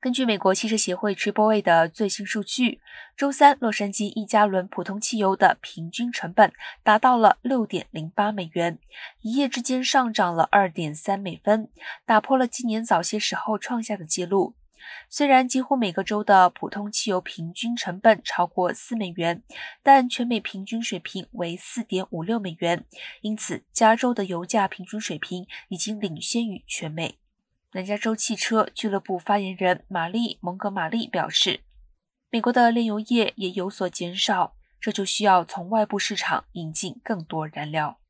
根据美国汽车协会 AAA 的最新数据，周三洛杉矶一加仑普通汽油的平均成本达到了六点零八美元，一夜之间上涨了二点三美分，打破了今年早些时候创下的记录。虽然几乎每个州的普通汽油平均成本超过四美元，但全美平均水平为四点五六美元，因此加州的油价平均水平已经领先于全美。南加州汽车俱乐部发言人玛丽·蒙格玛丽表示，美国的炼油业也有所减少，这就需要从外部市场引进更多燃料。